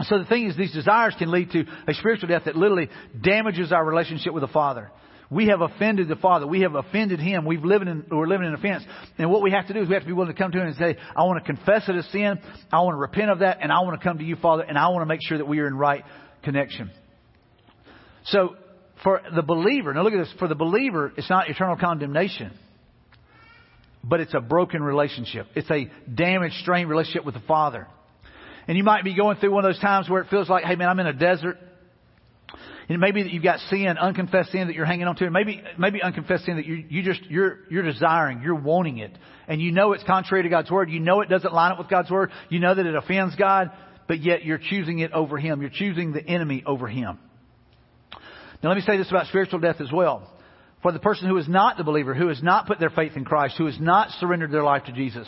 So the thing is, these desires can lead to a spiritual death that literally damages our relationship with the Father. We have offended the Father. We have offended Him. We've living in, we're living in offense. And what we have to do is we have to be willing to come to Him and say, I want to confess it as sin. I want to repent of that. And I want to come to you, Father. And I want to make sure that we are in right connection. So for the believer, now look at this, for the believer, it's not eternal condemnation, but it's a broken relationship. It's a damaged, strained relationship with the Father. And you might be going through one of those times where it feels like, hey man, I'm in a desert. And maybe that you've got sin, unconfessed sin that you're hanging on to. Maybe, maybe unconfessed sin that you, you just, you're, you're desiring, you're wanting it. And you know it's contrary to God's Word. You know it doesn't line up with God's Word. You know that it offends God but yet you're choosing it over Him. You're choosing the enemy over Him. Now let me say this about spiritual death as well. For the person who is not the believer, who has not put their faith in Christ, who has not surrendered their life to Jesus,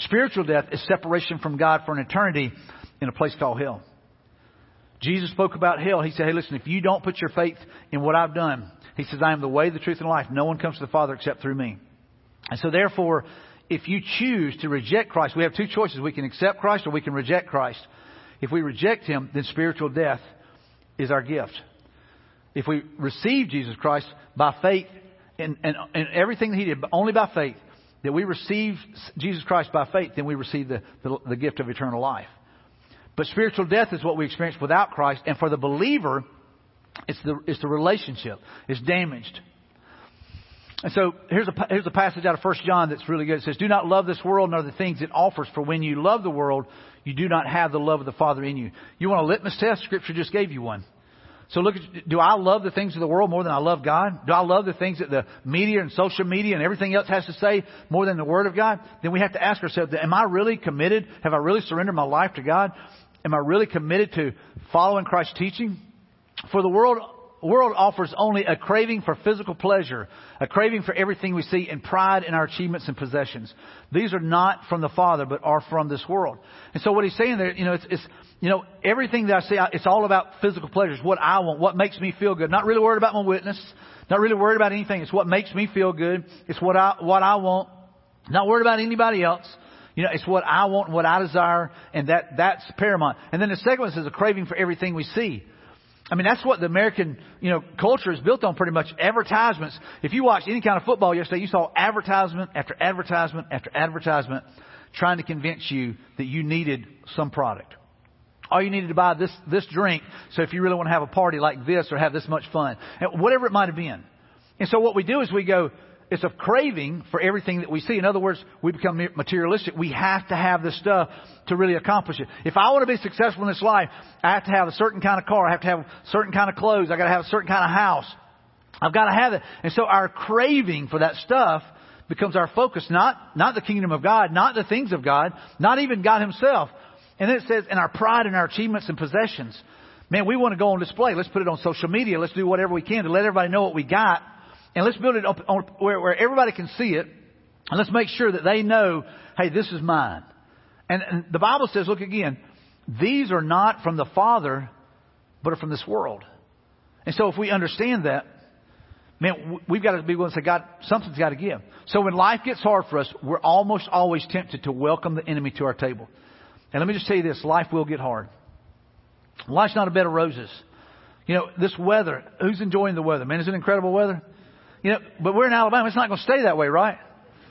spiritual death is separation from God for an eternity in a place called hell. Jesus spoke about hell. He said, hey, listen, if you don't put your faith in what I've done, he says, I am the way, the truth, and life. No one comes to the Father except through me. And so therefore, if you choose to reject Christ, we have two choices. We can accept Christ or we can reject Christ. If we reject Him, then spiritual death is our gift. If we receive Jesus Christ by faith and, and, and everything that He did, but only by faith, that we receive Jesus Christ by faith, then we receive the, the, the gift of eternal life. But spiritual death is what we experience without Christ, and for the believer, it's the, it's the relationship. It's damaged. And so here's a, here's a passage out of 1 John that's really good. It says, Do not love this world nor the things it offers, for when you love the world, you do not have the love of the Father in you. You want a litmus test? Scripture just gave you one. So look, at, do I love the things of the world more than I love God? Do I love the things that the media and social media and everything else has to say more than the Word of God? Then we have to ask ourselves, am I really committed? Have I really surrendered my life to God? Am I really committed to following Christ's teaching? For the world world offers only a craving for physical pleasure, a craving for everything we see, and pride in our achievements and possessions. These are not from the Father, but are from this world. And so what he's saying there, you know, it's, it's you know, everything that I see, it's all about physical pleasures, what I want, what makes me feel good. Not really worried about my witness, not really worried about anything. It's what makes me feel good. It's what I, what I want. Not worried about anybody else. You know, it's what I want, what I desire, and that, that's paramount. And then the second one says a craving for everything we see. I mean, that's what the American, you know, culture is built on pretty much. Advertisements. If you watched any kind of football yesterday, you saw advertisement after advertisement after advertisement trying to convince you that you needed some product. Or you needed to buy this, this drink, so if you really want to have a party like this or have this much fun. Whatever it might have been. And so what we do is we go, it's a craving for everything that we see. In other words, we become materialistic. We have to have this stuff to really accomplish it. If I want to be successful in this life, I have to have a certain kind of car. I have to have certain kind of clothes. I got to have a certain kind of house. I've got to have it. And so our craving for that stuff becomes our focus, not, not the kingdom of God, not the things of God, not even God himself. And then it says, in our pride and our achievements and possessions. Man, we want to go on display. Let's put it on social media. Let's do whatever we can to let everybody know what we got. And let's build it up on, where, where everybody can see it. And let's make sure that they know, hey, this is mine. And, and the Bible says, look again, these are not from the Father, but are from this world. And so if we understand that, man, we've got to be willing to say, God, something's got to give. So when life gets hard for us, we're almost always tempted to welcome the enemy to our table. And let me just tell you this, life will get hard. Life's not a bed of roses. You know, this weather, who's enjoying the weather? Man, is it incredible weather? You know, but we're in Alabama. It's not going to stay that way, right?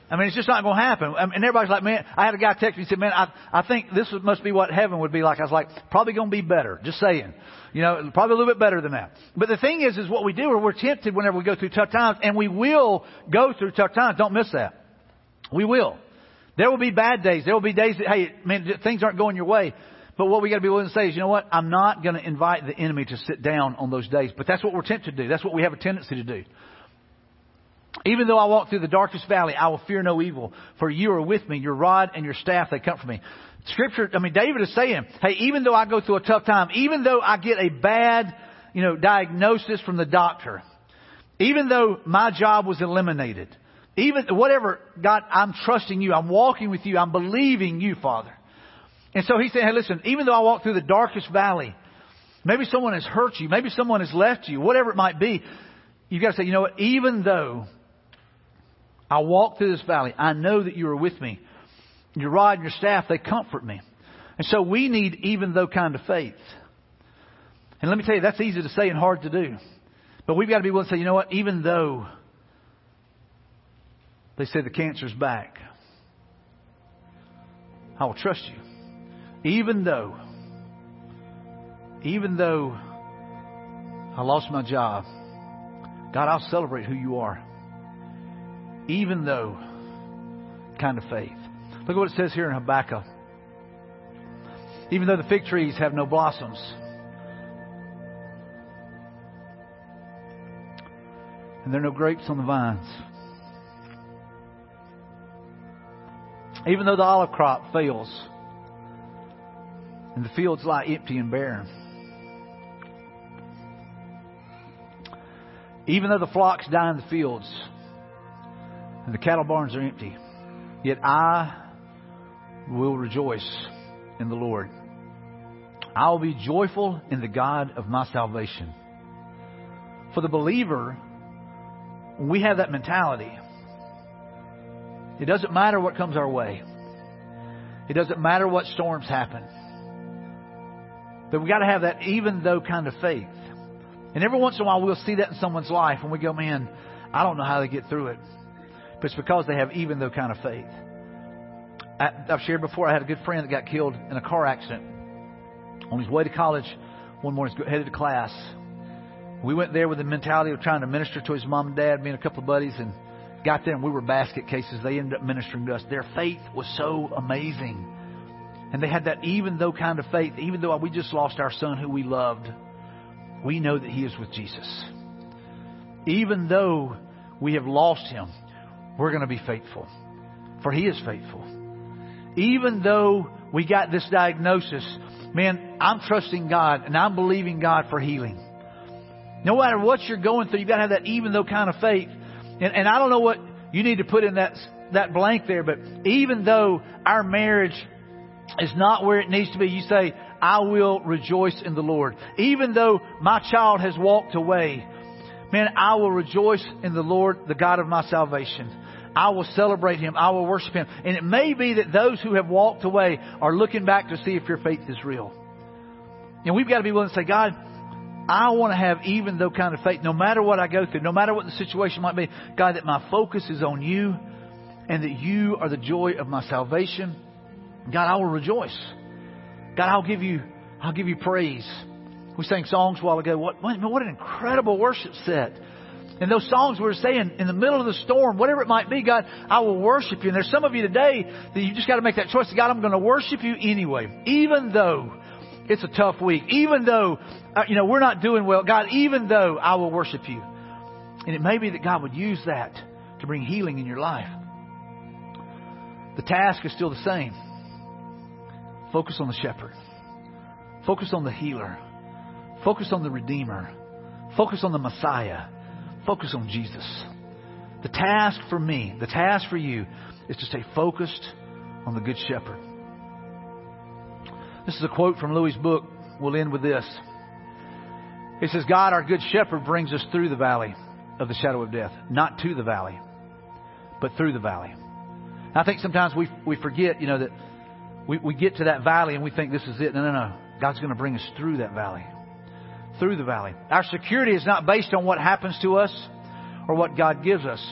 I mean, it's just not going to happen. and everybody's like, man, I had a guy text me and said, man, I, I think this must be what heaven would be like. I was like, probably going to be better. Just saying. You know, probably a little bit better than that. But the thing is, is what we do, or we're tempted whenever we go through tough times, and we will go through tough times. Don't miss that. We will. There will be bad days. There will be days that, hey, man, things aren't going your way. But what we got to be willing to say is, you know what? I'm not going to invite the enemy to sit down on those days. But that's what we're tempted to do. That's what we have a tendency to do. Even though I walk through the darkest valley, I will fear no evil, for you are with me. Your rod and your staff, they comfort me. Scripture, I mean, David is saying, hey, even though I go through a tough time, even though I get a bad, you know, diagnosis from the doctor, even though my job was eliminated, even whatever, God, I'm trusting you. I'm walking with you. I'm believing you, Father. And so he said, hey, listen, even though I walk through the darkest valley, maybe someone has hurt you, maybe someone has left you, whatever it might be, you've got to say, you know what, even though I walk through this valley. I know that you are with me. Your rod and your staff, they comfort me. And so we need even though kind of faith. And let me tell you, that's easy to say and hard to do. But we've got to be willing to say, you know what, even though they say the cancer's back, I will trust you. Even though, even though I lost my job, God, I'll celebrate who you are even though kind of faith. Look at what it says here in Habakkuk. Even though the fig trees have no blossoms, and there are no grapes on the vines. Even though the olive crop fails, and the fields lie empty and barren. Even though the flocks die in the fields, and the cattle barns are empty. Yet I will rejoice in the Lord. I will be joyful in the God of my salvation. For the believer, we have that mentality, it doesn't matter what comes our way. It doesn't matter what storms happen. But we got to have that even though kind of faith. And every once in a while we'll see that in someone's life and we go, man, I don't know how they get through it but it's because they have even though kind of faith. I, I've shared before, I had a good friend that got killed in a car accident on his way to college. One morning, headed to class. We went there with the mentality of trying to minister to his mom and dad, me and a couple of buddies, and got there and we were basket cases. They ended up ministering to us. Their faith was so amazing. And they had that even though kind of faith, even though we just lost our son who we loved, we know that he is with Jesus. Even though we have lost him, we're going to be faithful. For He is faithful. Even though we got this diagnosis, man, I'm trusting God and I'm believing God for healing. No matter what you're going through, you've got to have that even though kind of faith. And, and I don't know what you need to put in that, that blank there, but even though our marriage is not where it needs to be, you say, I will rejoice in the Lord. Even though my child has walked away, man, I will rejoice in the Lord, the God of my salvation. I will celebrate him. I will worship him. And it may be that those who have walked away are looking back to see if your faith is real. And we've got to be willing to say, God, I want to have even though kind of faith, no matter what I go through, no matter what the situation might be, God, that my focus is on you and that you are the joy of my salvation. God, I will rejoice. God, I'll give you, I'll give you praise. We sang songs a while ago. What, what an incredible worship set. And those songs we were saying in the middle of the storm, whatever it might be, God, I will worship you. And there's some of you today that you just got to make that choice. God, I'm going to worship you anyway, even though it's a tough week, even though, uh, you know, we're not doing well. God, even though I will worship you. And it may be that God would use that to bring healing in your life. The task is still the same. Focus on the shepherd. Focus on the healer. Focus on the redeemer. Focus on the Messiah. Focus on Jesus. The task for me, the task for you, is to stay focused on the Good Shepherd. This is a quote from Louie's book. We'll end with this. It says, God, our Good Shepherd, brings us through the valley of the shadow of death, not to the valley, but through the valley. I think sometimes we, we forget, you know, that we, we get to that valley and we think this is it. No, no, no. God's going to bring us through that valley. Through the valley. Our security is not based on what happens to us or what God gives us,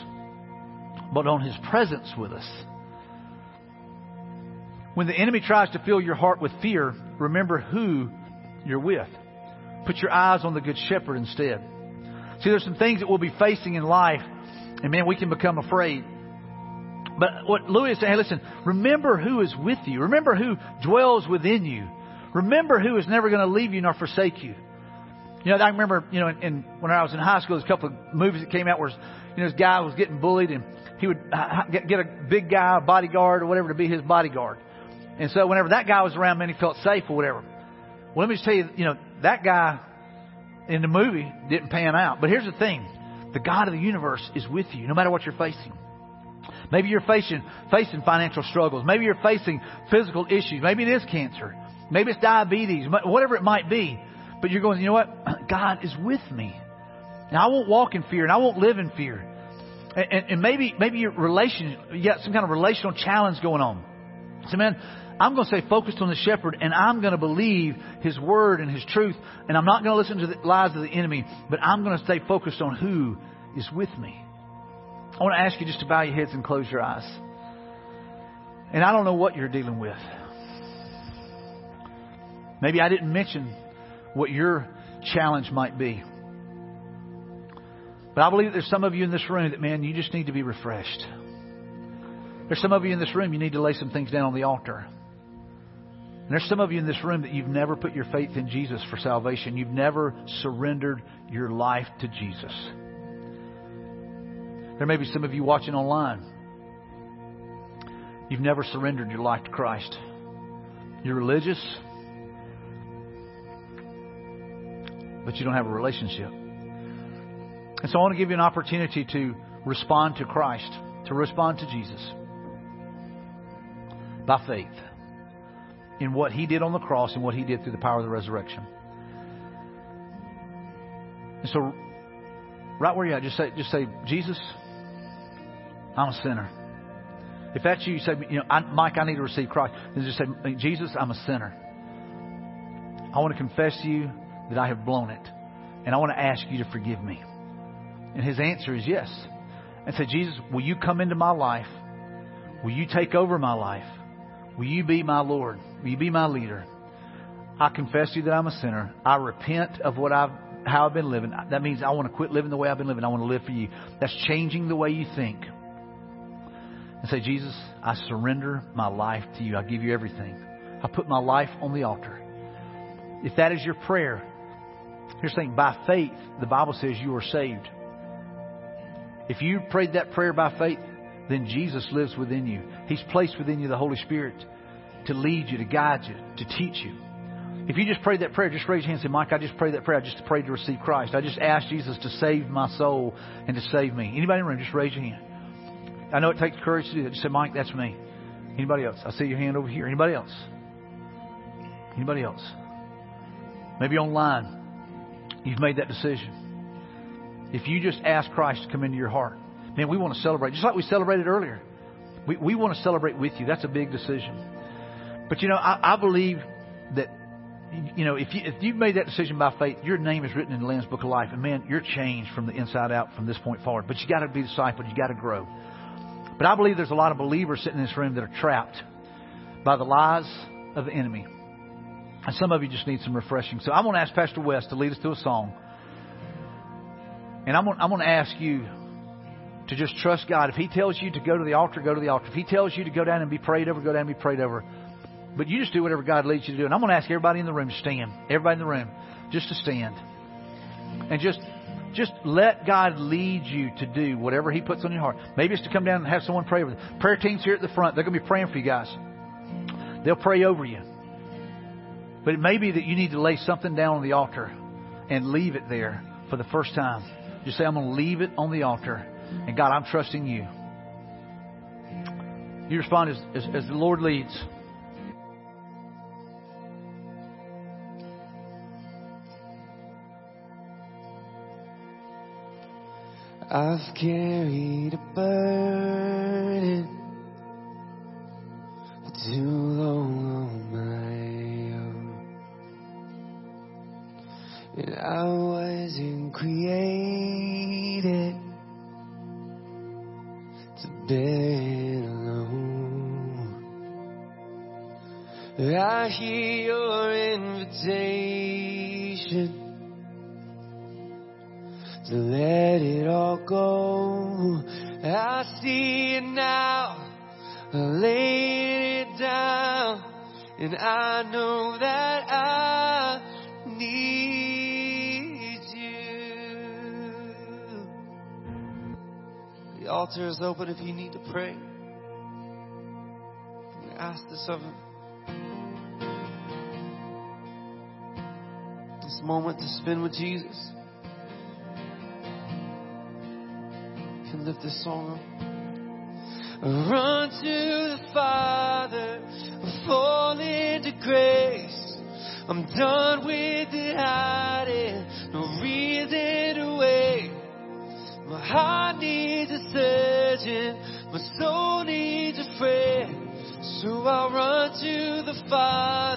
but on His presence with us. When the enemy tries to fill your heart with fear, remember who you're with. Put your eyes on the Good Shepherd instead. See, there's some things that we'll be facing in life, and man, we can become afraid. But what Louie is saying, hey, listen, remember who is with you. Remember who dwells within you. Remember who is never going to leave you nor forsake you. You know, I remember, you know, in, in, when I was in high school, there's a couple of movies that came out where, you know, this guy was getting bullied and he would uh, get, get a big guy, a bodyguard or whatever to be his bodyguard. And so whenever that guy was around, man, he felt safe or whatever. Well, let me just tell you, you know, that guy in the movie didn't pan out. But here's the thing. The God of the universe is with you, no matter what you're facing. Maybe you're facing, facing financial struggles. Maybe you're facing physical issues. Maybe it is cancer. Maybe it's diabetes. Whatever it might be. But you're going, you know what? God is with me. And I won't walk in fear and I won't live in fear. And, and, and maybe, maybe your relation, you got some kind of relational challenge going on. So man, I'm going to stay focused on the shepherd and I'm going to believe his word and his truth. And I'm not going to listen to the lies of the enemy, but I'm going to stay focused on who is with me. I want to ask you just to bow your heads and close your eyes. And I don't know what you're dealing with. Maybe I didn't mention what your challenge might be. But I believe there's some of you in this room that, man, you just need to be refreshed. There's some of you in this room, you need to lay some things down on the altar. And there's some of you in this room that you've never put your faith in Jesus for salvation. You've never surrendered your life to Jesus. There may be some of you watching online. You've never surrendered your life to Christ. You're religious, but you don't have a relationship. And so I want to give you an opportunity to respond to Christ, to respond to Jesus by faith in what He did on the cross and what He did through the power of the resurrection. And so, right where you're just say, just say, Jesus, I'm a sinner. If that's you, you say, you know, I, Mike, I need to receive Christ. Then just say, Jesus, I'm a sinner. I want to confess to you that I have blown it. And I want to ask you to forgive me. And his answer is yes. And say, Jesus, will you come into my life? Will you take over my life? Will you be my Lord? Will you be my leader? I confess to you that I'm a sinner. I repent of what I've how I've been living. That means I want to quit living the way I've been living. I want to live for you. That's changing the way you think and say, Jesus, I surrender my life to you. I give you everything. I put my life on the altar. If that is your prayer, here's the thing by faith, the Bible says you are saved. If you prayed that prayer by faith, then Jesus lives within you. He's placed within you the Holy Spirit to lead you, to guide you, to teach you. If you just prayed that prayer, just raise your hand and say, Mike, I just prayed that prayer. I just prayed to receive Christ. I just asked Jesus to save my soul and to save me. Anybody in the room, just raise your hand. I know it takes courage to do that. Just say, Mike, that's me. Anybody else? I see your hand over here. Anybody else? Anybody else? Maybe online. You've made that decision. If you just ask Christ to come into your heart, man, we want to celebrate. Just like we celebrated earlier. We, we want to celebrate with you. That's a big decision. But you know, I, I believe that you know, if you if you've made that decision by faith, your name is written in the Lamb's Book of Life, and man, you're changed from the inside out from this point forward. But you got to be discipled. You got to grow. But I believe there's a lot of believers sitting in this room that are trapped by the lies of the enemy. And some of you just need some refreshing. So I'm going to ask Pastor West to lead us to a song. And I'm gonna, I'm going to ask you to just trust God. If He tells you to go to the altar, go to the altar. If He tells you to go down and be prayed over, go down and be prayed over. But you just do whatever God leads you to do. And I'm going to ask everybody in the room to stand. Everybody in the room, just to stand. And just just let God lead you to do whatever He puts on your heart. Maybe it's to come down and have someone pray over you. Prayer teams here at the front, they're going to be praying for you guys. They'll pray over you. But it may be that you need to lay something down on the altar and leave it there for the first time. Just say, I'm going to leave it on the altar. And God, I'm trusting you. You respond as, as, as the Lord leads. I've carried a burden Run to the Father, fall into grace. I'm done with the hiding, no reason to wait. My heart needs a surgeon, my soul needs a friend. So I'll run to the Father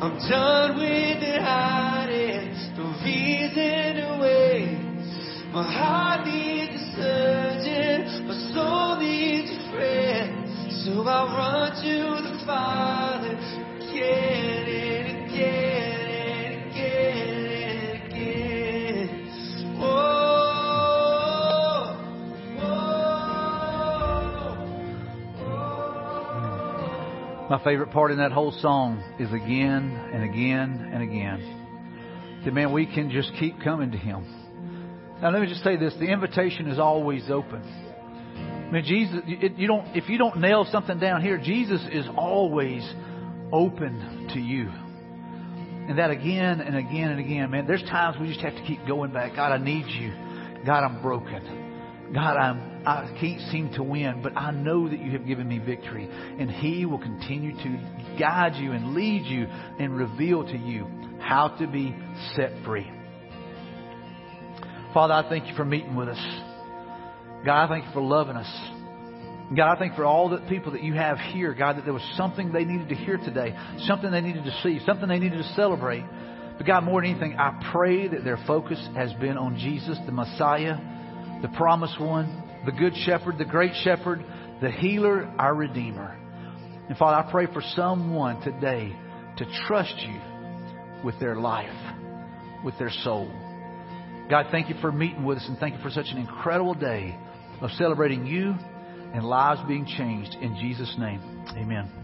I'm done with it hiding, no reason to wait. My heart needs a surgeon, my soul needs a friend. So I run to the fire. My favorite part in that whole song is again and again and again. That man, we can just keep coming to Him. Now let me just say this: the invitation is always open. I mean, Jesus, you don't if you don't nail something down here, Jesus is always open to you. And that again and again and again, man. There's times we just have to keep going back. God, I need you. God, I'm broken. God, I'm I can't seem to win, but I know that you have given me victory. And He will continue to guide you and lead you and reveal to you how to be set free. Father, I thank you for meeting with us. God, I thank you for loving us. God, I thank for all the people that you have here, God, that there was something they needed to hear today, something they needed to see, something they needed to celebrate. But God, more than anything, I pray that their focus has been on Jesus, the Messiah, the promised one, the good shepherd, the great shepherd, the healer, our redeemer. And Father, I pray for someone today to trust you with their life, with their soul. God, thank you for meeting with us and thank you for such an incredible day of celebrating you and lives being changed. In Jesus' name, amen.